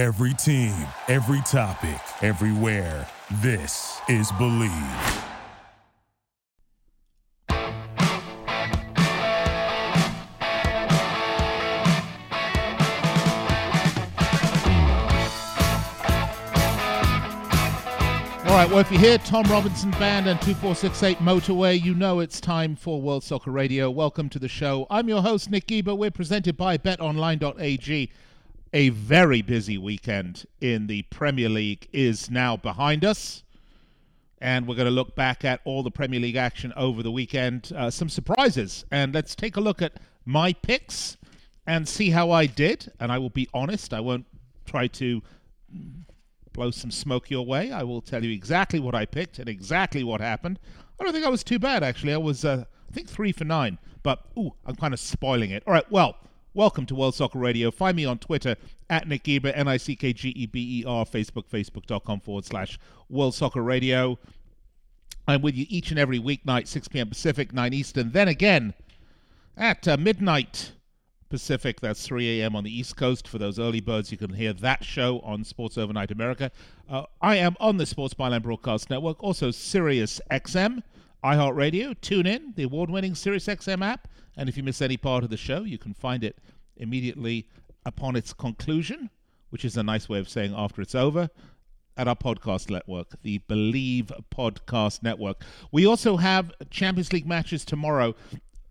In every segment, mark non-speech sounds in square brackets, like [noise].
Every team, every topic, everywhere. This is Bleav. All right, well, if you hear Tom Robinson Band and 2468 Motorway, you know it's time for World Soccer Radio. Welcome to the show. I'm your host, Nick Geber. We're presented by betonline.ag. A very busy weekend in the Premier League is now behind us. And we're going to look back at all the Premier League action over the weekend. Uh, some surprises. And let's take a look at my picks and see how I did. And I will be honest, I won't try to blow some smoke your way. I will tell you exactly what I picked and exactly what happened. I don't think I was too bad, actually. I was, uh, I think, three for nine. But, ooh, I'm kind of spoiling it. All right, well, welcome to World Soccer Radio. Find me on Twitter at Nick Geber, N I C K G E B E R, Facebook, facebook.com forward slash World Soccer Radio. I'm with you each and every weeknight, 6 p.m. Pacific, 9 Eastern. Then again at uh, midnight Pacific. That's 3 a.m. on the East Coast. For those early birds, you can hear that show on Sports Overnight America. Uh, I am on the Sports Byline Broadcast Network, also Sirius XM, iHeartRadio, TuneIn, the award-winning Sirius XM app. And if you miss any part of the show, you can find it immediately upon its conclusion, which is a nice way of saying after it's over, at our podcast network, the Bleav Podcast Network. We also have Champions League matches tomorrow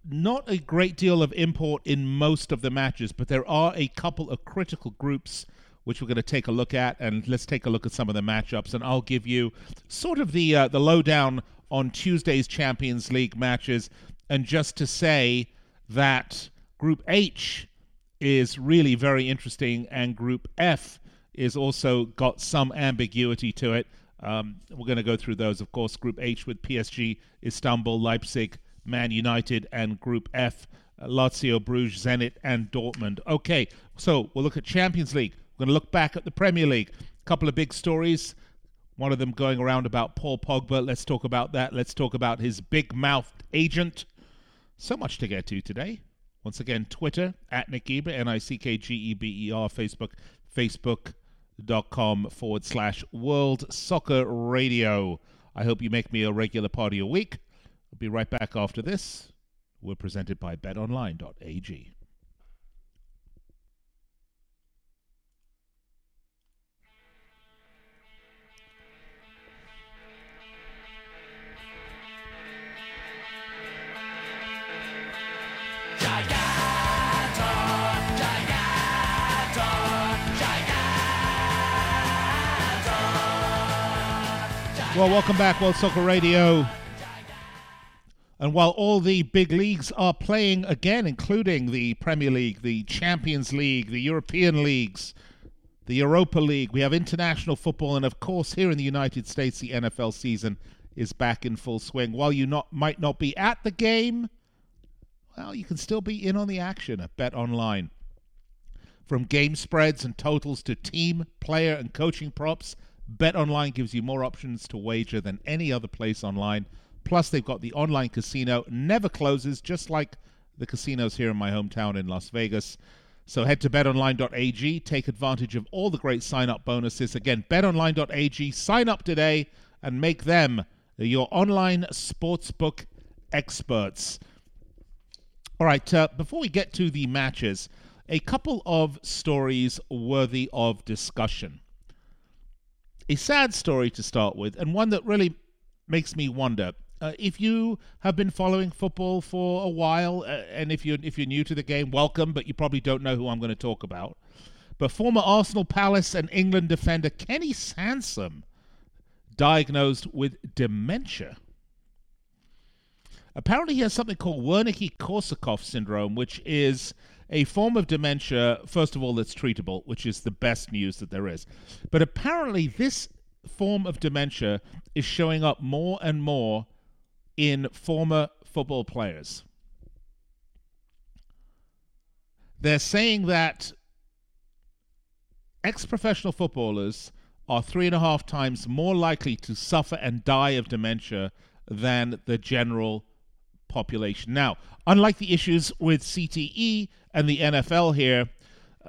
not a great deal of import in most of the matches, but there are a couple of critical groups which we're going to take a look at, and let's take a look at some of the matchups, and I'll give you sort of the uh, the lowdown on Tuesday's Champions League matches, and just to say that Group H is really very interesting, and Group F is also got some ambiguity to it. Um, we're going to go through those, of course. Group H with PSG, Istanbul, Leipzig, Man United, and Group F, Lazio, Bruges, Zenit, and Dortmund. Okay, so we'll look at Champions League. We're going to look back at the Premier League. A couple of big stories. One of them going around about Paul Pogba. Let's talk about that. Let's talk about his big mouthed agent. So much to get to today. Once again, Twitter at Nick Geber, N I C K G E B E R, Facebook, Facebook.com forward slash World Soccer Radio. I hope you make me a regular part of your week. We'll be right back after this. We're presented by betonline.ag. Well, welcome back, World Soccer Radio. And while all the big leagues are playing again, including the Premier League, the Champions League, the European leagues, the Europa League, we have international football, and of course, here in the United States, the NFL season is back in full swing. While you not might not be at the game, well, you can still be in on the action at Bet Online. From game spreads and totals to team, player, and coaching props, Bet Online gives you more options to wager than any other place online. Plus, they've got the online casino, never closes, just like the casinos here in my hometown in Las Vegas. So head to betonline.ag, take advantage of all the great sign up bonuses. Again, betonline.ag, sign up today and make them your online sportsbook experts. All right, uh, before we get to the matches, a couple of stories worthy of discussion. A sad story to start with, and one that really makes me wonder. Uh, if you have been following football for a while, uh, and if you're if you're new to the game, welcome. But you probably don't know who I'm going to talk about. But former Arsenal, Palace, and England defender Kenny Sansom diagnosed with dementia. Apparently, he has something called Wernicke-Korsakoff syndrome, which is a form of dementia. First of all, that's treatable, which is the best news that there is. But apparently, this form of dementia is showing up more and more in former football players. They're saying that ex professional footballers are three and a half times more likely to suffer and die of dementia than the general population. Now, unlike the issues with CTE and the NFL here,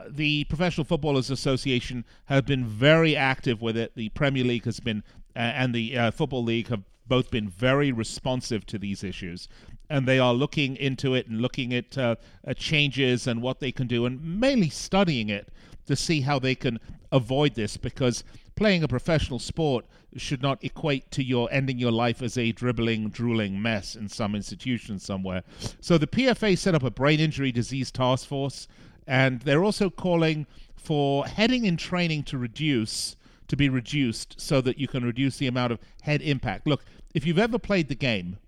the Professional Footballers Association have been very active with it. The Premier League has been, uh, and the uh, Football League have both been very responsive to these issues. And they are looking into it and looking at, uh, at changes and what they can do, and mainly studying it to see how they can avoid this because playing a professional sport should not equate to your ending your life as a dribbling, drooling mess in some institution somewhere. So the PFA set up a brain injury disease task force, and they're also calling for heading in training to reduce to be reduced so that you can reduce the amount of head impact. Look, if you've ever played the game,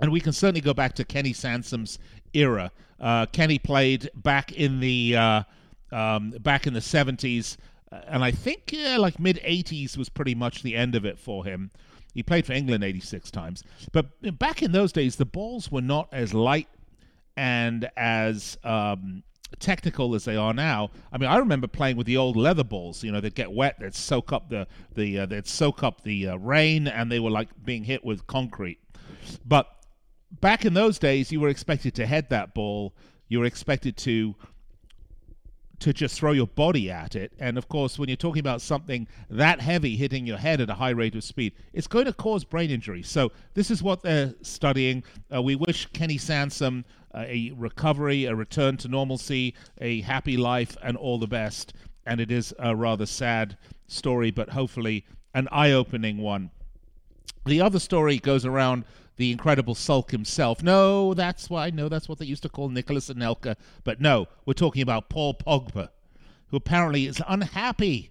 and we can certainly go back to Kenny Sansom's era. Uh, Kenny played back in the uh, um, back in the 70s, uh, and I think yeah, like mid 80s was pretty much the end of it for him. He played for England 86 times, but back in those days, the balls were not as light and as um, technical as they are now. I mean, I remember playing with the old leather balls. You know, they'd get wet, they'd soak up the the uh, they'd soak up the uh, rain, and they were like being hit with concrete. But back in those days, you were expected to head that ball. You were expected to to just throw your body at it. And of course, when you're talking about something that heavy hitting your head at a high rate of speed, it's going to cause brain injury. So this is what they're studying. Uh, we wish Kenny Sansom uh, a recovery, a return to normalcy, a happy life, and all the best. And it is a rather sad story, but hopefully an eye-opening one. The other story goes around the incredible Sulk himself. No, that's why. No, that's what they used to call Nicolas Anelka. But no, we're talking about Paul Pogba, who apparently is unhappy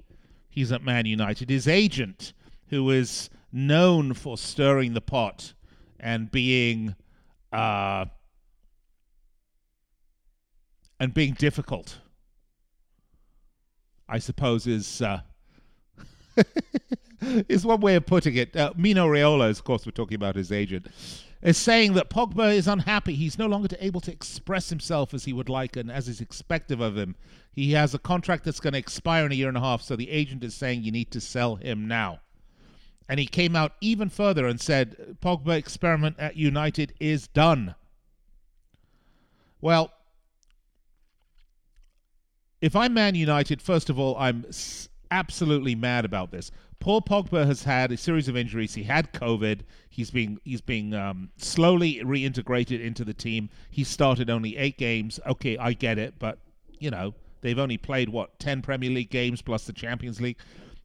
he's at Man United. His agent, who is known for stirring the pot and being uh, and being difficult, I suppose is. Uh, [laughs] [laughs] is one way of putting it. Uh, Mino Raiola, of course, we're talking about his agent, is saying that Pogba is unhappy. He's no longer able to express himself as he would like and as is expected of him. He has a contract that's going to expire in a year and a half, so the agent is saying you need to sell him now. And he came out even further and said Pogba experiment at United is done. Well, if I'm Man United, first of all, I'm absolutely mad about this. Paul Pogba has had a series of injuries. He had COVID. He's being he's being um, slowly reintegrated into the team. He started only eight games. Okay, I get it, but you know they've only played what ten Premier League games plus the Champions League.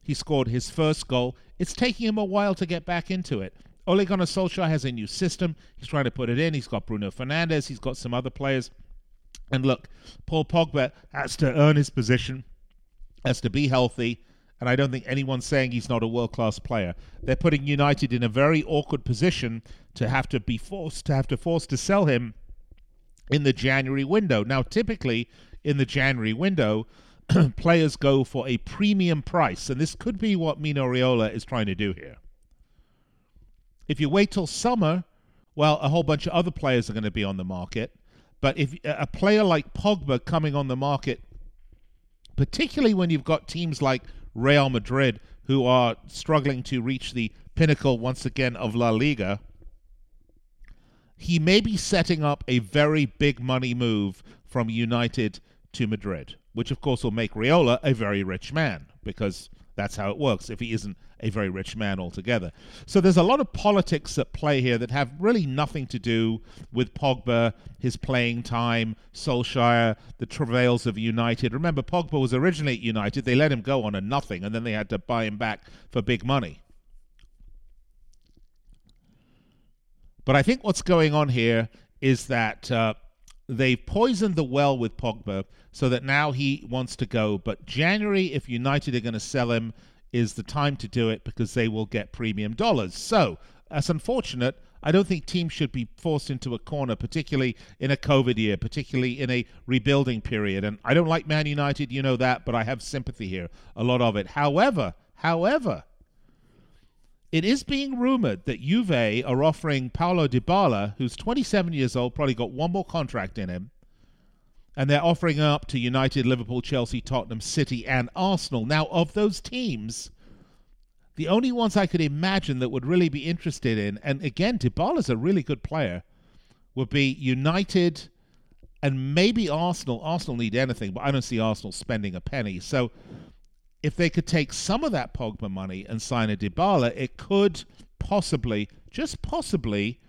He scored his first goal. It's taking him a while to get back into it. Ole Gunnar Solskjaer has a new system. He's trying to put it in. He's got Bruno Fernandes. He's got some other players. And look, Paul Pogba has to earn his position, has to be healthy and I don't think anyone's saying he's not a world class player. They're putting United in a very awkward position to have to be forced to have to force to sell him in the January window. Now, typically in the January window, [clears throat] players go for a premium price, and this could be what Mino Raiola is trying to do here. If you wait till summer, well, a whole bunch of other players are going to be on the market. But if a player like Pogba coming on the market, particularly when you've got teams like Real Madrid, who are struggling to reach the pinnacle once again of La Liga, he may be setting up a very big money move from United to Madrid, which of course will make Raiola a very rich man because that's how it works if he isn't a very rich man altogether. So there's a lot of politics at play here that have really nothing to do with Pogba, his playing time, Solskjaer, the travails of United. Remember, Pogba was originally at United. They let him go on a nothing, and then they had to buy him back for big money. But I think what's going on here is that uh, they've poisoned the well with Pogba so that now he wants to go. But January, if United are going to sell him, is the time to do it because they will get premium dollars. So that's unfortunate. I don't think teams should be forced into a corner, particularly in a COVID year, particularly in a rebuilding period. And I don't like Man United, you know that, but I have sympathy here, a lot of it. However, however, it is being rumored that Juve are offering Paulo Dybala, who's 27 years old, probably got one more contract in him, and they're offering up to United, Liverpool, Chelsea, Tottenham, City, and Arsenal. Now, of those teams, the only ones I could imagine that would really be interested in, and again, Dybala's a really good player, would be United, and maybe Arsenal. Arsenal need anything, but I don't see Arsenal spending a penny. So if they could take some of that Pogba money and sign a Dybala, it could possibly, just possibly,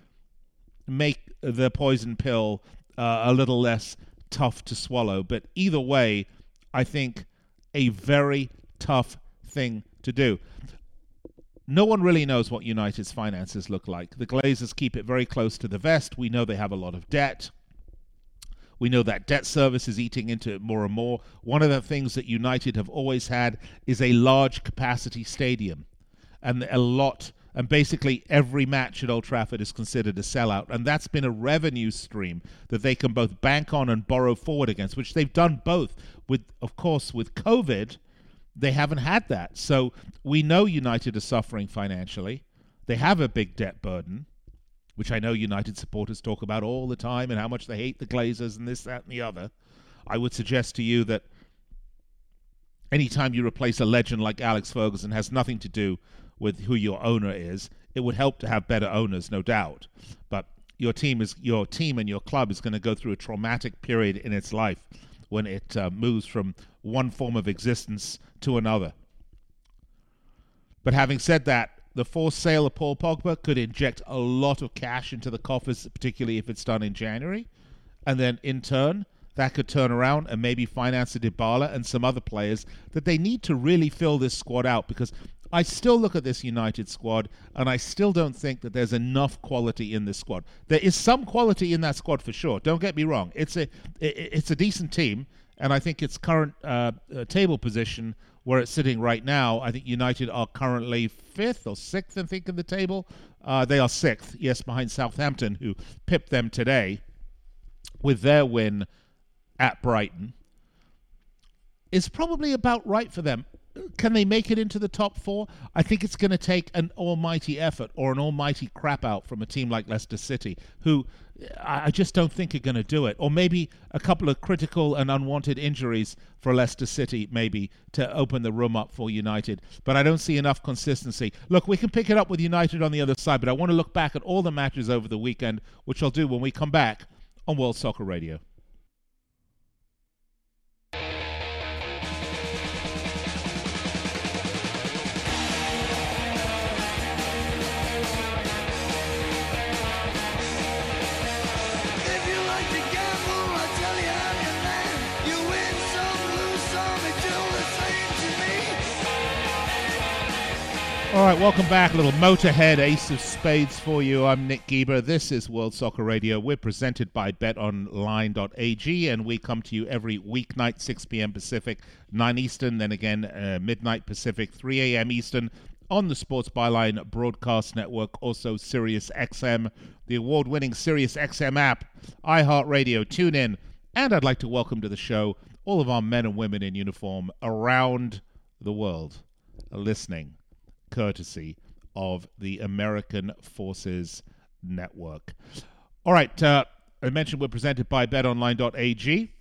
make the poison pill uh, a little less tough to swallow. But either way, I think a very tough thing to do. No one really knows what United's finances look like. The Glazers keep it very close to the vest. We know they have a lot of debt. We know that debt service is eating into it more and more. One of the things that United have always had is a large capacity stadium and a lot and basically every match at Old Trafford is considered a sellout. And that's been a revenue stream that they can both bank on and borrow forward against which they've done both with of course with covid. They haven't had that. So we know united are suffering financially. They have a big debt burden which I know United supporters talk about all the time and how much they hate the Glazers and this, that, and the other, I would suggest to you that anytime you replace a legend like Alex Ferguson has nothing to do with who your owner is. It would help to have better owners, no doubt. But your team is your team and your club is going to go through a traumatic period in its life when it uh, moves from one form of existence to another. But having said that, the forced sale of Paul Pogba could inject a lot of cash into the coffers, particularly if it's done in January. And then in turn, that could turn around and maybe finance a Dybala and some other players that they need to really fill this squad out because I still look at this United squad and I still don't think that there's enough quality in this squad. There is some quality in that squad for sure. Don't get me wrong. It's a it's a decent team and I think its current uh, uh, table position where it's sitting right now, I think United are currently fifth or sixth, I think, in the table. Uh, they are sixth, yes, behind Southampton, who pipped them today with their win at Brighton. Is probably about right for them. Can they make it into the top four? I think it's going to take an almighty effort or an almighty crap out from a team like Leicester City, who I just don't think are going to do it. Or maybe a couple of critical and unwanted injuries for Leicester City, maybe to open the room up for United. But I don't see enough consistency. Look, we can pick it up with United on the other side, but I want to look back at all the matches over the weekend, which I'll do when we come back on World Soccer Radio. All right, welcome back. A little Motorhead Ace of Spades for you. I'm Nick Geber. This is World Soccer Radio. We're presented by betonline.ag, and we come to you every weeknight, 6 p.m. Pacific, 9 Eastern, then again uh, midnight Pacific, 3 a.m. Eastern on the Sports Byline Broadcast Network, also Sirius XM, the award winning Sirius XM app, iHeartRadio, TuneIn, and I'd like to welcome to the show all of our men and women in uniform around the world listening courtesy of the American Forces Network. All right, uh, I mentioned we're presented by betonline.ag,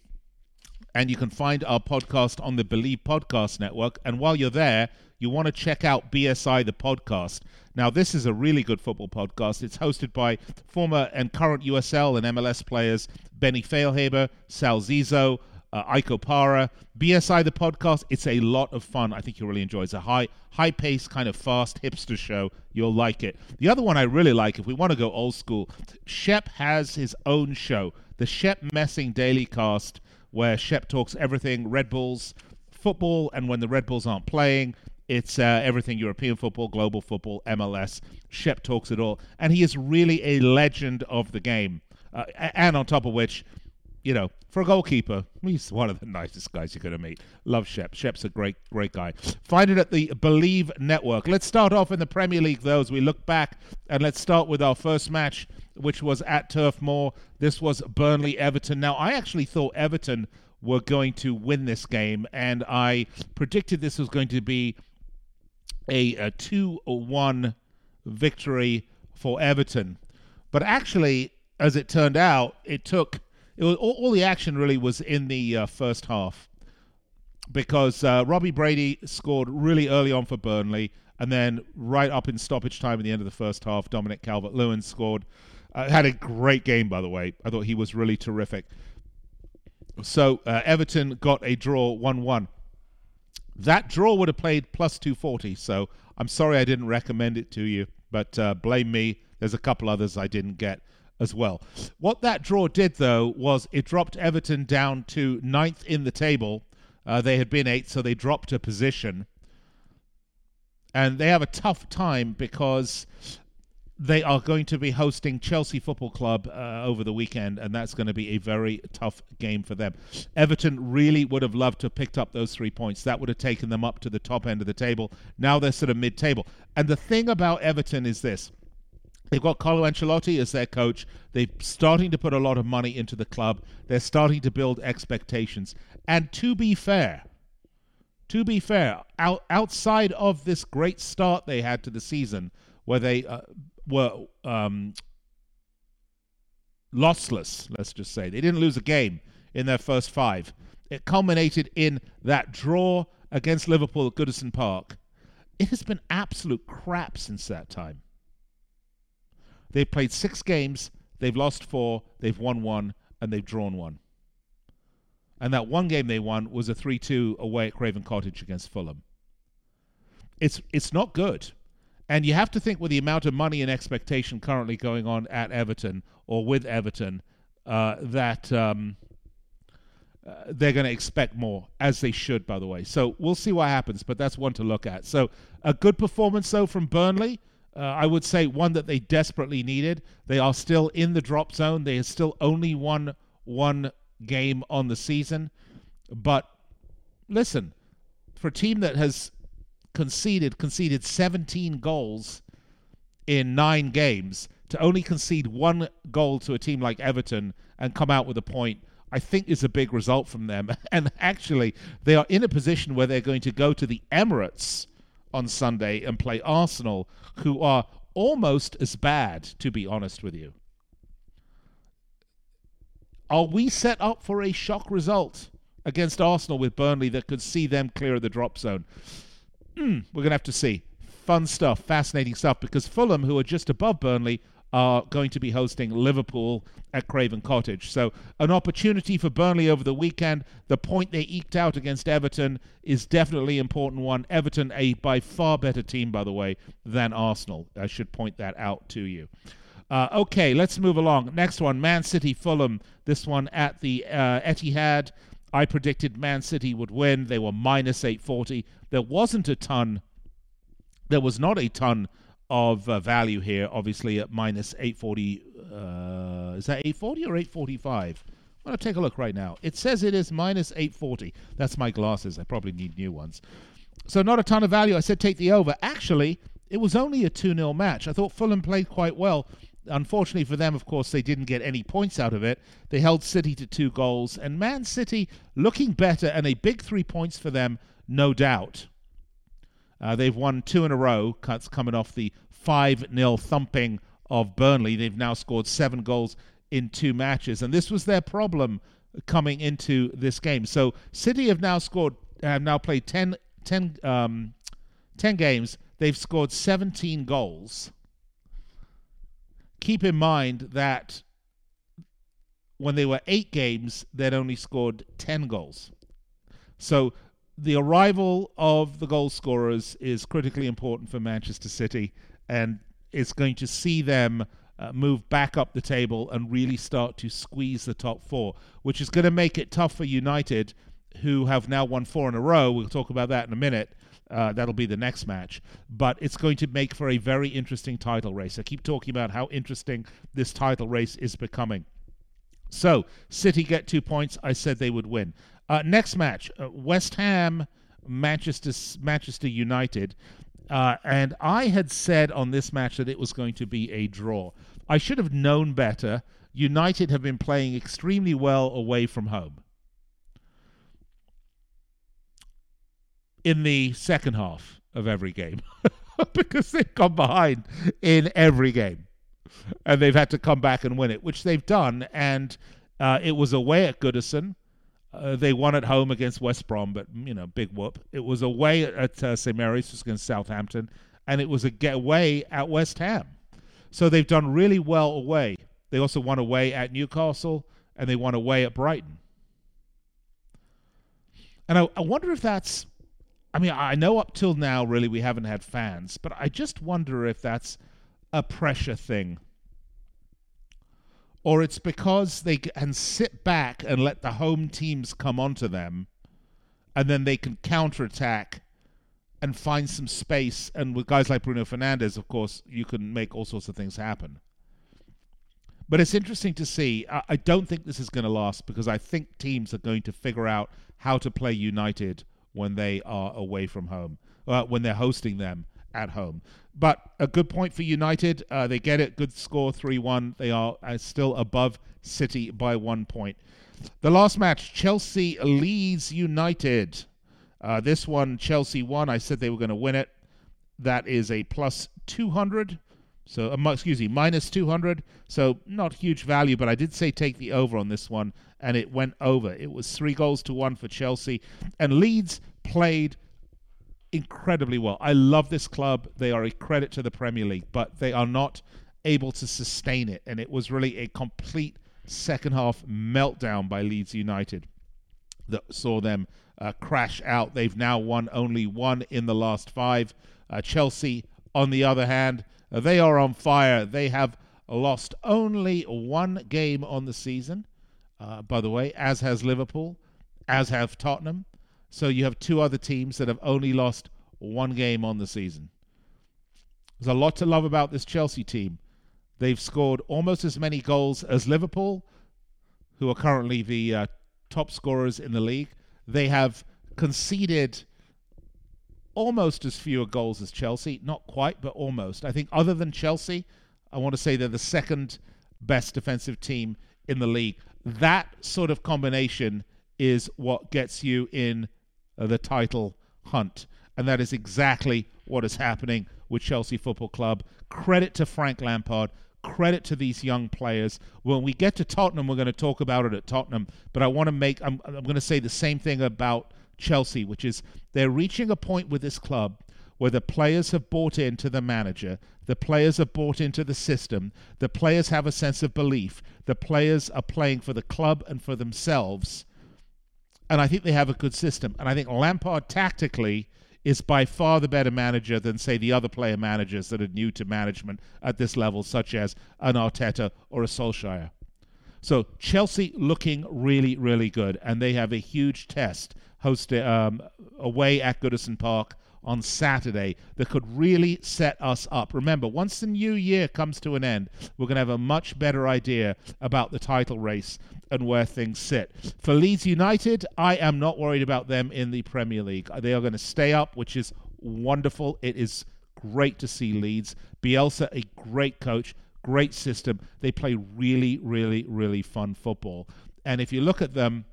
and you can find our podcast on the Bleav Podcast Network. And while you're there, you want to check out BSI the podcast. Now, this is a really good football podcast. It's hosted by former and current USL and MLS players Benny Feilhaber, Sal Zizzo, uh, Ike Opara, BSI the podcast. It's a lot of fun. I think you'll really enjoy. It's a high, high paced, kind of fast hipster show. You'll like it. The other one I really like, if we want to go old school, Shep has his own show, the Shep Messing Daily Cast, where Shep talks everything Red Bulls football, and when the Red Bulls aren't playing, it's uh, everything European football, global football, MLS. Shep talks it all, and he is really a legend of the game. Uh, and on top of which, you know, for a goalkeeper, he's one of the [laughs] nicest guys you're going to meet. Love Shep. Shep's a great, great guy. Find it at the Bleav Network. Let's start off in the Premier League, though, as we look back, and let's start with our first match, which was at Turf Moor. This was Burnley Everton. Now, I actually thought Everton were going to win this game, and I predicted this was going to be a, a 2 1 victory for Everton. But actually, as it turned out, it took it was all, all the action really was in the uh, first half because uh, Robbie Brady scored really early on for Burnley, and then right up in stoppage time at the end of the first half, Dominic Calvert-Lewin scored. Uh, had a great game, by the way. I thought he was really terrific. So uh, Everton got a draw 1 1. That draw would have played plus 240. So I'm sorry I didn't recommend it to you, but uh, blame me. There's a couple others I didn't get as well. What that draw did, though, was it dropped Everton down to ninth in the table. Uh, they had been eighth, so they dropped a position. And they have a tough time because they are going to be hosting Chelsea Football Club uh, over the weekend, and that's going to be a very tough game for them. Everton really would have loved to have picked up those three points. That would have taken them up to the top end of the table. Now they're sort of mid table. And the thing about Everton is this They've got Carlo Ancelotti as their coach. They're starting to put a lot of money into the club. They're starting to build expectations. And to be fair, to be fair, out, outside of this great start they had to the season, where they uh, were um, lossless, let's just say, they didn't lose a game in their first five. It culminated in that draw against Liverpool at Goodison Park. It has been absolute crap since that time. They've played six games, they've lost four, they've won one, and they've drawn one. And that one game they won was a 3 2 away at Craven Cottage against Fulham. It's, it's not good. And you have to think with the amount of money and expectation currently going on at Everton or with Everton uh, that um, uh, they're going to expect more, as they should, by the way. So we'll see what happens, but that's one to look at. So a good performance, though, from Burnley. Uh, I would say one that they desperately needed. They are still in the drop zone. They have still only won one game on the season. But listen, for a team that has conceded conceded 17 goals in nine games to only concede one goal to a team like Everton and come out with a point, I think is a big result from them. [laughs] And actually, they are in a position where they're going to go to the Emirates on Sunday and play Arsenal, who are almost as bad, to be honest with you. Are we set up for a shock result against Arsenal with Burnley that could see them clear of the drop zone? Mm, we're going to have to see. Fun stuff, fascinating stuff, because Fulham, who are just above Burnley, are going to be hosting Liverpool at Craven Cottage. So, an opportunity for Burnley over the weekend. The point they eked out against Everton is definitely an important one. Everton, a by far better team, by the way, than Arsenal. I should point that out to you. Uh, okay, let's move along. Next one Man City Fulham. This one at the uh, Etihad. I predicted Man City would win. They were minus 840. There wasn't a ton, there was not a ton of uh, value here, obviously at minus 840. Uh, is that 840 or 845? I'm going to take a look right now. It says it is minus 840. That's my glasses. I probably need new ones. So, not a ton of value. I said take the over. Actually, it was only a 2 0 match. I thought Fulham played quite well. Unfortunately for them, of course, they didn't get any points out of it. They held City to two goals, and Man City looking better, and a big three points for them, no doubt. Uh, they've won two in a row, cuts coming off the 5 0 thumping of Burnley. They've now scored seven goals in two matches, and this was their problem coming into this game. So City have now scored, have now played 10, 10, um, 10 games. They've scored 17 goals. Keep in mind that when they were eight games, they'd only scored 10 goals. So the arrival of the goal scorers is critically important for Manchester City, and it's going to see them uh, move back up the table and really start to squeeze the top four, which is going to make it tough for United, who have now won four in a row. We'll talk about that in a minute. Uh, that'll be the next match. But it's going to make for a very interesting title race. I keep talking about how interesting this title race is becoming. So, City get two points. I said they would win. Uh, next match, uh, West Ham, Manchester Manchester United, uh, and I had said on this match that it was going to be a draw. I should have known better. United have been playing extremely well away from home. In the second half of every game, [laughs] because they've gone behind in every game, and they've had to come back and win it, which they've done. And uh, it was away at Goodison uh, they won at home against West Brom, but you know, big whoop. It was away at uh, St Mary's just against Southampton, and it was a getaway at West Ham. So they've done really well away. They also won away at Newcastle, and they won away at Brighton. And I, I wonder if that's. I mean, I know up till now, really, we haven't had fans, but I just wonder if that's a pressure thing. Or it's because they can sit back and let the home teams come onto them, and then they can counterattack and find some space. And with guys like Bruno Fernandes, of course, you can make all sorts of things happen. But it's interesting to see. I, I don't think this is going to last because I think teams are going to figure out how to play United when they are away from home, uh, when they're hosting them at home. But a good point for United. Uh, they get it. Good score, 3 1. They are uh, still above City by one point. The last match Chelsea Leeds United. Uh, this one, Chelsea won. I said they were going to win it. That is a plus 200. So, um, excuse me, minus 200. So, not huge value, but I did say take the over on this one, and it went over. It was three goals to one for Chelsea. And Leeds played incredibly well. I love this club. They are a credit to the Premier League, but they are not able to sustain it. And it was really a complete second half meltdown by Leeds United that saw them uh, crash out. They've now won only one in the last five. Uh, Chelsea, on the other hand, uh, they are on fire. They have lost only one game on the season, uh, by the way, as has Liverpool, as have Tottenham. So you have two other teams that have only lost one game on the season. There's a lot to love about this Chelsea team. They've scored almost as many goals as Liverpool, who are currently the uh, top scorers in the league. They have conceded almost as few goals as Chelsea. Not quite, but almost. I think, other than Chelsea, I want to say they're the second best defensive team in the league. That sort of combination is what gets you in uh, the title hunt. And that is exactly what is happening with Chelsea Football Club. Credit to Frank Lampard. Credit to these young players. When we get to Tottenham, we're going to talk about it at Tottenham. But I want to make, I'm, I'm going to say the same thing about Chelsea, which is they're reaching a point with this club where the players have bought into the manager, the players have bought into the system, the players have a sense of belief, the players are playing for the club and for themselves. And I think they have a good system. And I think Lampard tactically is by far the better manager than, say, the other player managers that are new to management at this level, such as an Arteta or a Solskjaer. So Chelsea looking really, really good, and they have a huge test hosted um, away at Goodison Park on Saturday that could really set us up. Remember, once the new year comes to an end, we're going to have a much better idea about the title race and where things sit. For Leeds United, I am not worried about them in the Premier League. They are going to stay up, which is wonderful. It is great to see Leeds. Bielsa, a great coach, great system. They play really, really, really fun football. And if you look at them,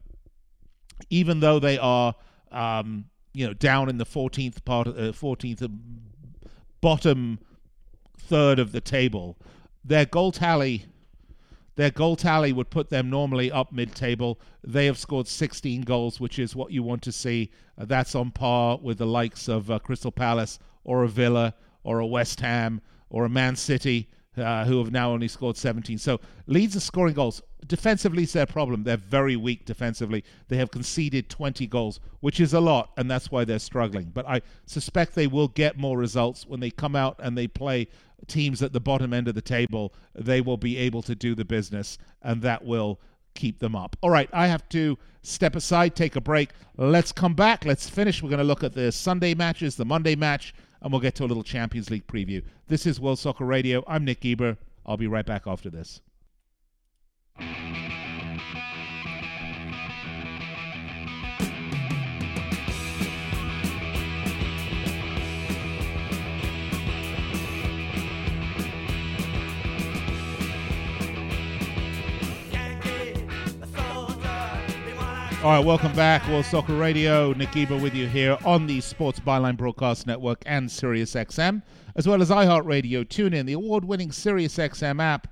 even though they are, um, you know, down in the 14th part, uh, 14th bottom third of the table, their goal tally their goal tally would put them normally up mid table. They have scored 16 goals, which is what you want to see. Uh, that's on par with the likes of uh, Crystal Palace or a Villa or a West Ham or a Man City, uh, who have now only scored 17. So Leeds are scoring goals. Defensively, it's their problem. They're very weak defensively. They have conceded 20 goals, which is a lot, and that's why they're struggling. But I suspect they will get more results when they come out and they play teams at the bottom end of the table, they will be able to do the business, and that will keep them up. All right, I have to step aside, take a break. Let's come back. Let's finish. We're going to look at the Sunday matches, the Monday match, and we'll get to a little Champions League preview. This is World Soccer Radio. I'm Nick Geber. I'll be right back after this. All right, welcome back. World Soccer Radio. Geber with you here on the Sports Byline Broadcast Network and Sirius XM, as well as iHeartRadio, TuneIn, the award-winning Sirius XM app,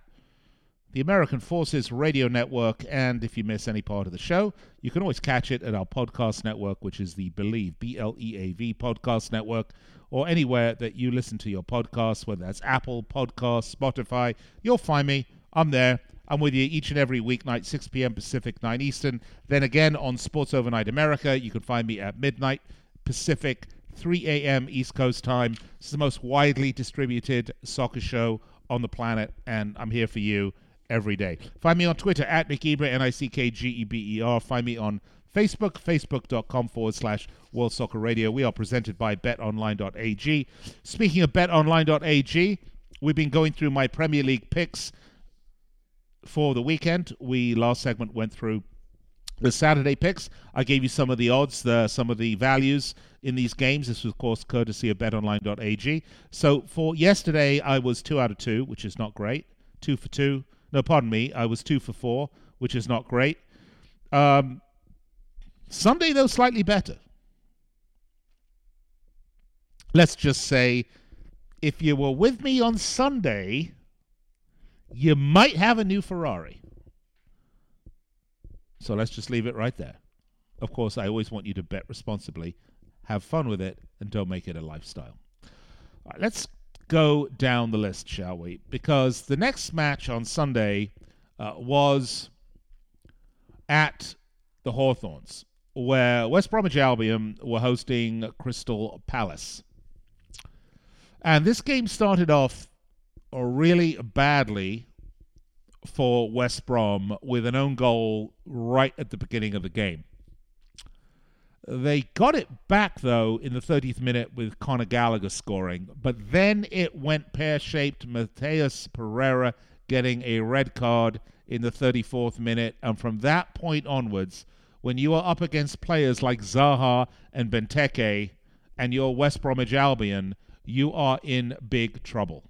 the American Forces Radio Network, and if you miss any part of the show, you can always catch it at our podcast network, which is the Bleav, B L E A V podcast network, or anywhere that you listen to your podcasts, whether that's Apple Podcasts, Spotify. You'll find me. I'm there I'm with you each and every weeknight, 6 p.m. Pacific, 9 Eastern. Then again on Sports Overnight America, you can find me at midnight Pacific, 3 a.m. East Coast time. This is the most widely distributed soccer show on the planet, and I'm here for you every day. Find me on Twitter at Nick Geber, N I C K G E B E R. Find me on Facebook, facebook.com forward slash World Soccer Radio. We are presented by betonline.ag. Speaking of betonline.ag, we've been going through my Premier League picks for the weekend. We last segment went through the Saturday picks. I gave you some of the odds, the some of the values in these games. This was, of course, courtesy of betonline.ag. So for yesterday, I was two out of two, which is not great. Two for two. No, pardon me. I was two for four, which is not great. Um, Sunday, though, slightly better. Let's just say if you were with me on Sunday, you might have a new Ferrari. So let's just leave it right there. Of course, I always want you to bet responsibly, have fun with it, and don't make it a lifestyle. All right, let's go down the list, shall we? Because the next match on Sunday uh, was at the Hawthorns where West Bromwich Albion were hosting Crystal Palace. And this game started off really badly for West Brom with an own goal right at the beginning of the game. They got it back, though, in the 30th minute with Conor Gallagher scoring, but then it went pear shaped. Matheus Pereira getting a red card in the 34th minute, and from that point onwards, when you are up against players like Zaha and Benteke and you're West Bromwich Albion, you are in big trouble.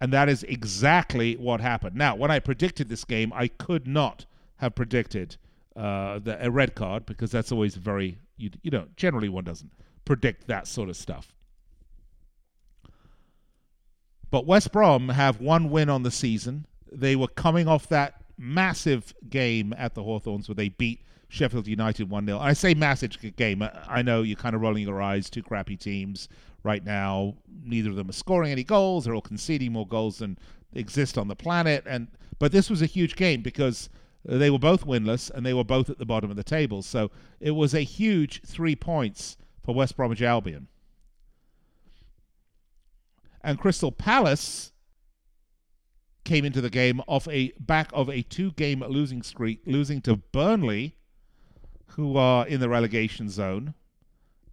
And that is exactly what happened. Now, when I predicted this game, I could not have predicted uh, the, a red card because that's always very, you, you know, generally one doesn't predict that sort of stuff. But West Brom have one win on the season. They were coming off that massive game at the Hawthorns where they beat Sheffield United 1 0. I say massive game. I know you're kind of rolling your eyes. Two crappy teams right now. Neither of them are scoring any goals. They're all conceding more goals than exist on the planet. And But this was a huge game because they were both winless and they were both at the bottom of the table. So it was a huge three points for West Bromwich Albion. And Crystal Palace came into the game off a back of a two-game losing streak, losing to Burnley, who are in the relegation zone,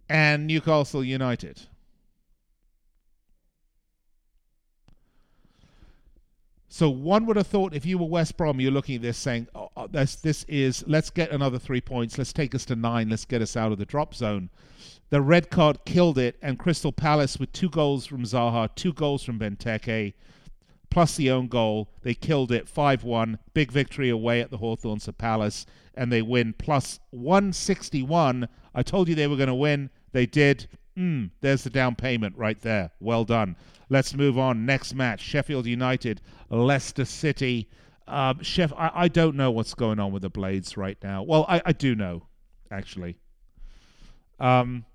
and Newcastle United. So one would have thought if you were West Brom, you're looking at this saying, oh, oh, this, this is, let's get another three points. Let's take us to nine. Let's get us out of the drop zone. The red card killed it, and Crystal Palace with two goals from Zaha, two goals from Benteke, plus the own goal. They killed it 5 1. Big victory away at the Hawthorns of Palace, and they win plus 161. I told you they were going to win. They did. Mm, there's the down payment right there. Well done. Let's move on. Next match Sheffield United, Leicester City. Um, Chef, I, I, don't know what's going on with the Blades right now. Well, I, I do know, actually. Um,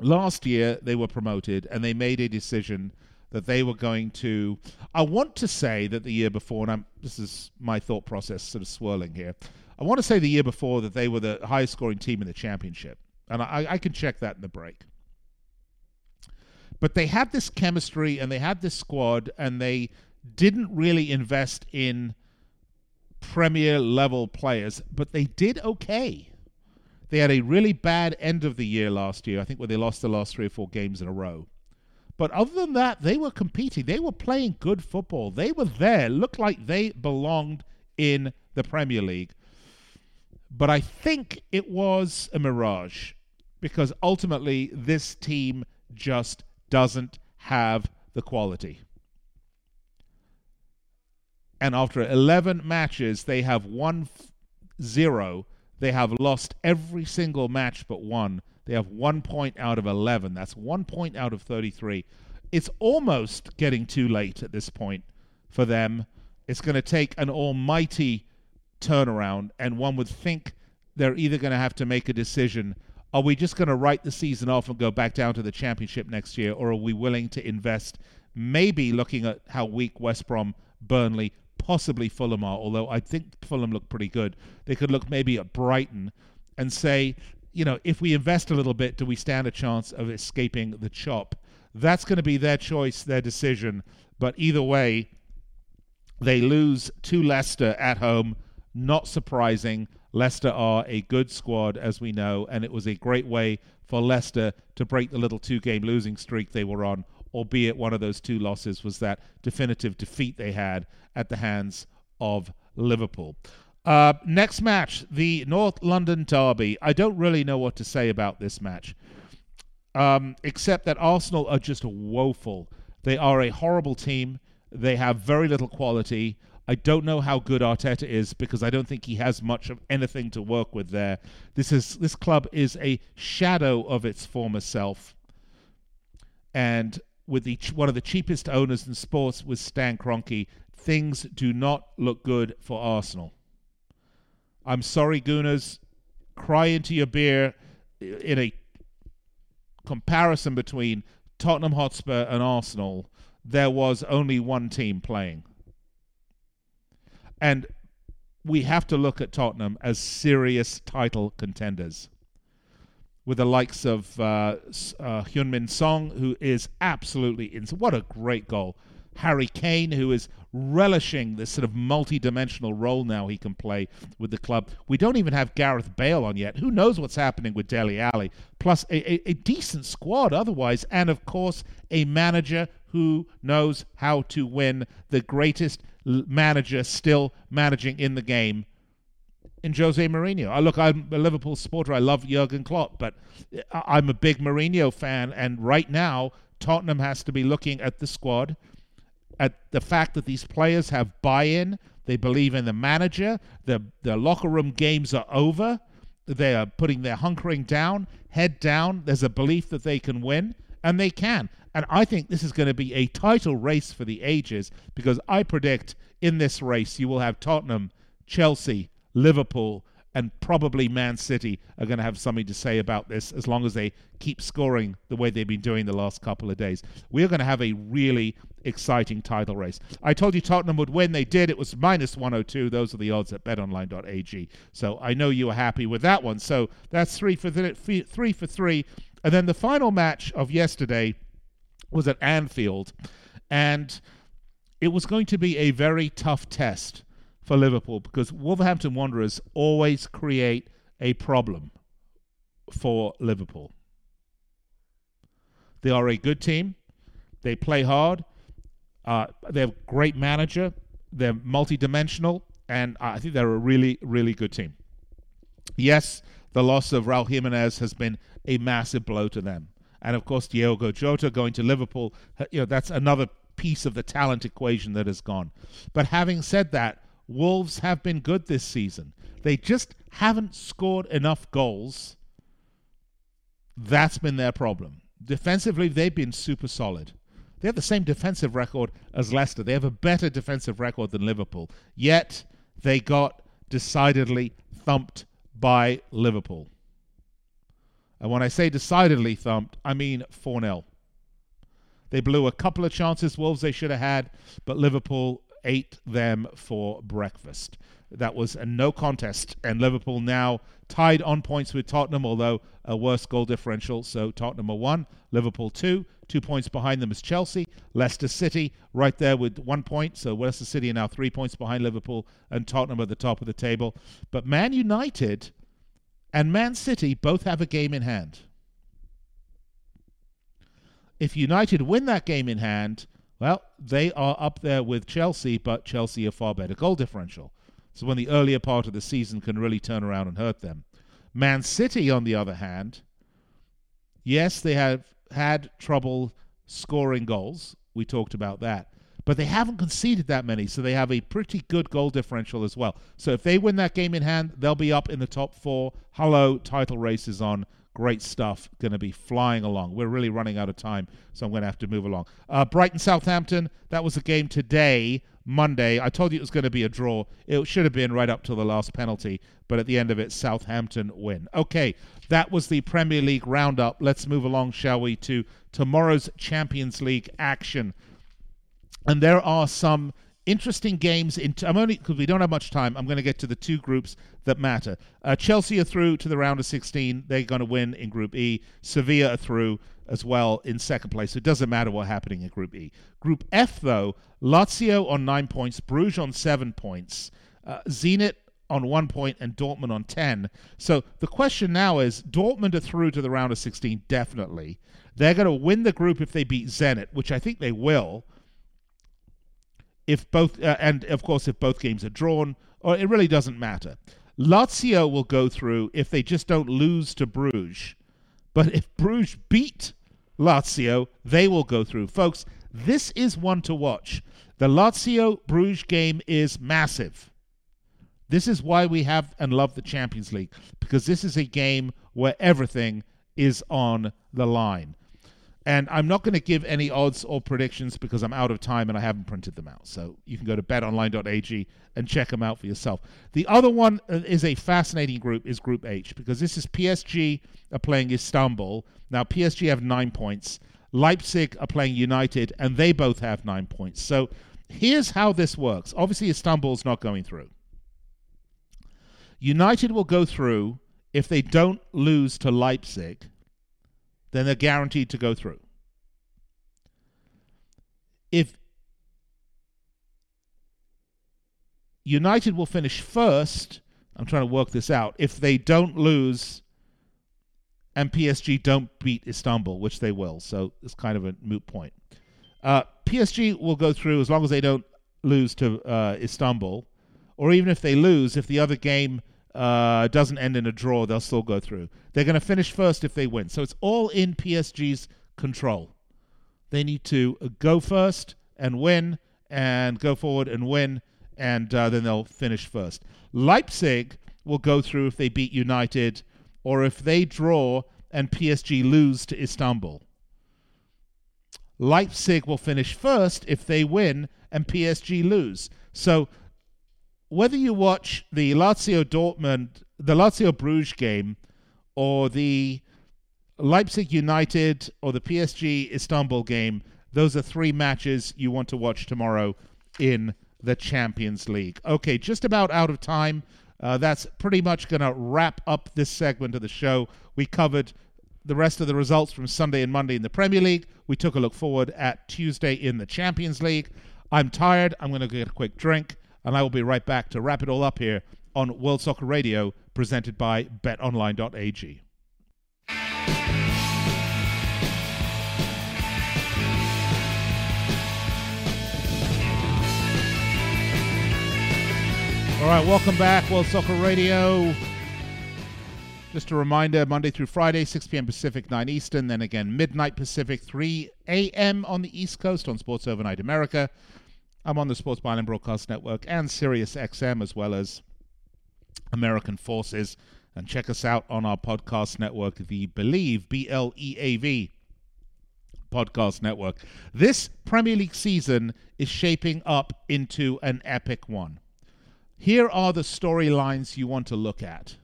last year, they were promoted and they made a decision that they were going to. I want to say that the year before, and I'm, this is my thought process sort of swirling here. I want to say the year before that they were the highest scoring team in the championship, and I, I can check that in the break. But they had this chemistry and they had this squad, and they didn't really invest in premier level players, but they did okay. They had a really bad end of the year last year, I think, where they lost the last three or four games in a row. But other than that, they were competing. They were playing good football. They were there. Looked like they belonged in the Premier League. But I think it was a mirage because ultimately this team just doesn't have the quality. And after 11 matches, they have won 0. They have lost every single match but one. They have one point out of 11. That's one point out of 33. It's almost getting too late at this point for them. It's going to take an almighty turnaround, and one would think they're either going to have to make a decision are we just going to write the season off and go back down to the championship next year, or are we willing to invest maybe looking at how weak West Brom, Burnley, possibly Fulham are, although I think Fulham look pretty good. They could look maybe at Brighton and say, you know, if we invest a little bit, do we stand a chance of escaping the chop? That's going to be their choice, their decision. But either way, they lose to Leicester at home. Not surprising. Leicester are a good squad, as we know, and it was a great way for Leicester to break the little two game losing streak they were on, albeit one of those two losses was that definitive defeat they had at the hands of Liverpool. Uh, next match, the North London Derby. I don't really know what to say about this match, um, except that Arsenal are just woeful. They are a horrible team. They have very little quality. I don't know how good Arteta is because I don't think he has much of anything to work with there. This is this club is a shadow of its former self, and with the one of the cheapest owners in sports with Stan Kroenke, things do not look good for Arsenal. I'm sorry, Gooners. Cry into your beer in a comparison between Tottenham Hotspur and Arsenal. There was only one team playing. And we have to look at Tottenham as serious title contenders. With the likes of uh, uh, Heung-min Son, who is absolutely in. What a great goal! Harry Kane, who is relishing this sort of multi-dimensional role now he can play with the club. We don't even have Gareth Bale on yet. Who knows what's happening with Dele Alli? Plus a, a, a decent squad otherwise, and of course a manager who knows how to win. The greatest manager still managing in the game in Jose Mourinho. I look, I'm a Liverpool supporter. I love Jurgen Klopp, but uh, I'm a big Mourinho fan, and right now Tottenham has to be looking at the squad at the fact that these players have buy-in. They believe in the manager. The the locker room games are over. They are putting their hunkering down, head down. There's a belief that they can win, and they can. And I think this is going to be a title race for the ages because I predict in this race you will have Tottenham, Chelsea, Liverpool, and probably Man City are going to have something to say about this as long as they keep scoring the way they've been doing the last couple of days. We're going to have a really exciting title race. I told you Tottenham would win. They did. It was minus 102. Those are the odds at betonline.ag. So I know you were happy with that one. So that's three for th- three for three. And then the final match of yesterday was at Anfield, and it was going to be a very tough test for Liverpool because Wolverhampton Wanderers always create a problem for Liverpool. They are a good team. They play hard. Uh, they have a great manager. They're multi-dimensional, and I think they're a really, really good team. Yes, the loss of Raul Jimenez has been a massive blow to them, and of course Diogo Jota going to Liverpool. You know that's another piece of the talent equation that has gone. But having said that, Wolves have been good this season. They just haven't scored enough goals. That's been their problem. Defensively, they've been super solid. They have the same defensive record as Leicester. They have a better defensive record than Liverpool. Yet, they got decidedly thumped by Liverpool. And when I say decidedly thumped, I mean 4 0. They blew a couple of chances, Wolves, they should have had, but Liverpool ate them for breakfast. That was a no contest, and Liverpool now tied on points with Tottenham, although a worse goal differential. So Tottenham are one, Liverpool two. Two points behind them is Chelsea. Leicester City right there with one point. So Leicester City are now three points behind Liverpool, and Tottenham at the top of the table. But Man United and Man City both have a game in hand. If United win that game in hand, well, they are up there with Chelsea, but Chelsea are far better goal differential. So when the earlier part of the season can really turn around and hurt them. Man City, on the other hand, yes, they have had trouble scoring goals. We talked about that. But they haven't conceded that many, so they have a pretty good goal differential as well. So if they win that game in hand, they'll be up in the top four. Hello, title race is on. Great stuff. Going to be flying along. We're really running out of time, so I'm going to have to move along. Uh, Brighton Southampton. That was a game today, Monday. I told you it was going to be a draw. It should have been right up to the last penalty, but at the end of it, Southampton win. Okay, that was the Premier League roundup. Let's move along, shall we, to tomorrow's Champions League action. and there are some interesting games. In t- I'm only because we don't have much time. I'm going to get to the two groups that matter. Uh, Chelsea are through to the round of 16. They're going to win in Group E. Sevilla are through as well in second place. So it doesn't matter what's happening in Group E. Group F, though, Lazio on nine points, Bruges on seven points, uh, Zenit on one point, and Dortmund on 10. So the question now is Dortmund are through to the round of 16, definitely. They're going to win the group if they beat Zenit, which I think they will if both uh, and of course if both games are drawn or it really doesn't matter. Lazio will go through if they just don't lose to bruges. But if bruges beat lazio they will go through. Folks this is one to watch. The lazio bruges game is massive. This is why we have and love the champions league because this is a game where everything is on the line and I'm not going to give any odds or predictions because I'm out of time and I haven't printed them out. So you can go to betonline.ag and check them out for yourself. The other one uh, is a fascinating group, is Group H, because this is PSG are playing Istanbul. Now, PSG have nine points. Leipzig are playing United, and they both have nine points. So here's how this works. Obviously, Istanbul's not going through. United will go through if they don't lose to Leipzig then they're guaranteed to go through. If United will finish first, I'm trying to work this out. If they don't lose and PSG don't beat Istanbul, which they will, so it's kind of a moot point. Uh, PSG will go through as long as they don't lose to uh, Istanbul, or even if they lose, if the other game uh, doesn't end in a draw, they'll still go through. They're going to finish first if they win. So it's all in PSG's control. They need to go first and win, and go forward and win, and uh, then they'll finish first. Leipzig will go through if they beat United, or if they draw and PSG lose to Istanbul. Leipzig will finish first if they win and PSG lose. So whether you watch the Lazio Dortmund, the Lazio Bruges game, or the Leipzig United or the PSG Istanbul game, those are three matches you want to watch tomorrow in the Champions League. Okay, just about out of time. Uh, that's pretty much going to wrap up this segment of the show. We covered the rest of the results from Sunday and Monday in the Premier League. We took a look forward at Tuesday in the Champions League. I'm tired. I'm going to get a quick drink and I will be right back to wrap it all up here on World Soccer Radio, presented by BetOnline.ag. All right, welcome back, World Soccer Radio. Just a reminder Monday through Friday, 6 p.m. Pacific, 9 Eastern, then again midnight Pacific, 3 a.m. on the East Coast on Sports Overnight America. I'm on the Sports Byline Broadcast Network and Sirius XM as well as American Forces. And check us out on our podcast network, the Bleav, B L E A V podcast network. This Premier League season is shaping up into an epic one. Here are the storylines you want to look at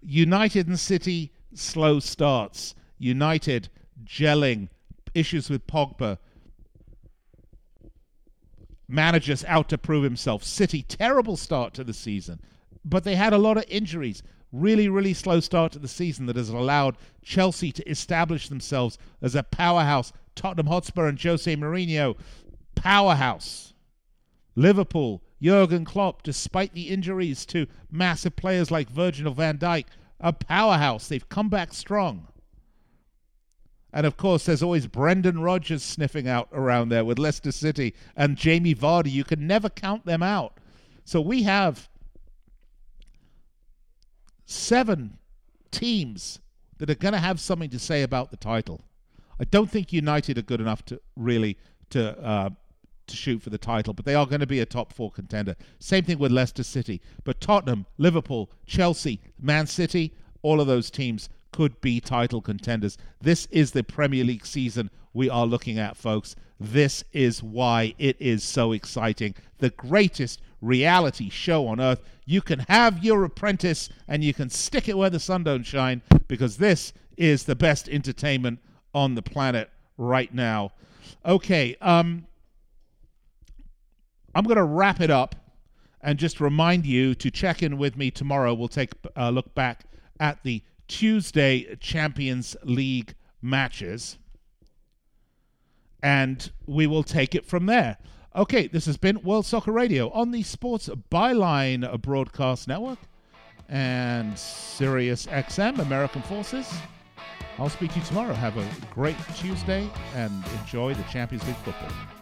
United and City, slow starts. United gelling, issues with Pogba, managers out to prove himself. City, terrible start to the season, but they had a lot of injuries. Really, really slow start to the season that has allowed Chelsea to establish themselves as a powerhouse. Tottenham Hotspur and Jose Mourinho, powerhouse. Liverpool, Jurgen Klopp, despite the injuries to massive players like Virgil van Dijk, a powerhouse. They've come back strong. And of course, there's always Brendan Rodgers sniffing out around there with Leicester City and Jamie Vardy. You can never count them out. So we have seven teams that are going to have something to say about the title. I don't think United are good enough to really to uh, to shoot for the title, but they are going to be a top four contender. Same thing with Leicester City, but Tottenham, Liverpool, Chelsea, Man City, all of those teams could be title contenders. This is the Premier League season we are looking at, folks. This is why it is so exciting. The greatest reality show on earth. You can have your apprentice and you can stick it where the sun don't shine because this is the best entertainment on the planet right now. Okay, um I'm going to wrap it up and just remind you to check in with me tomorrow. We'll take a look back at the Tuesday Champions League matches and we will take it from there. Okay, this has been World Soccer Radio on the Sports Byline Broadcast Network and Sirius XM American Forces. I'll speak to you tomorrow. Have a great Tuesday and enjoy the Champions League football.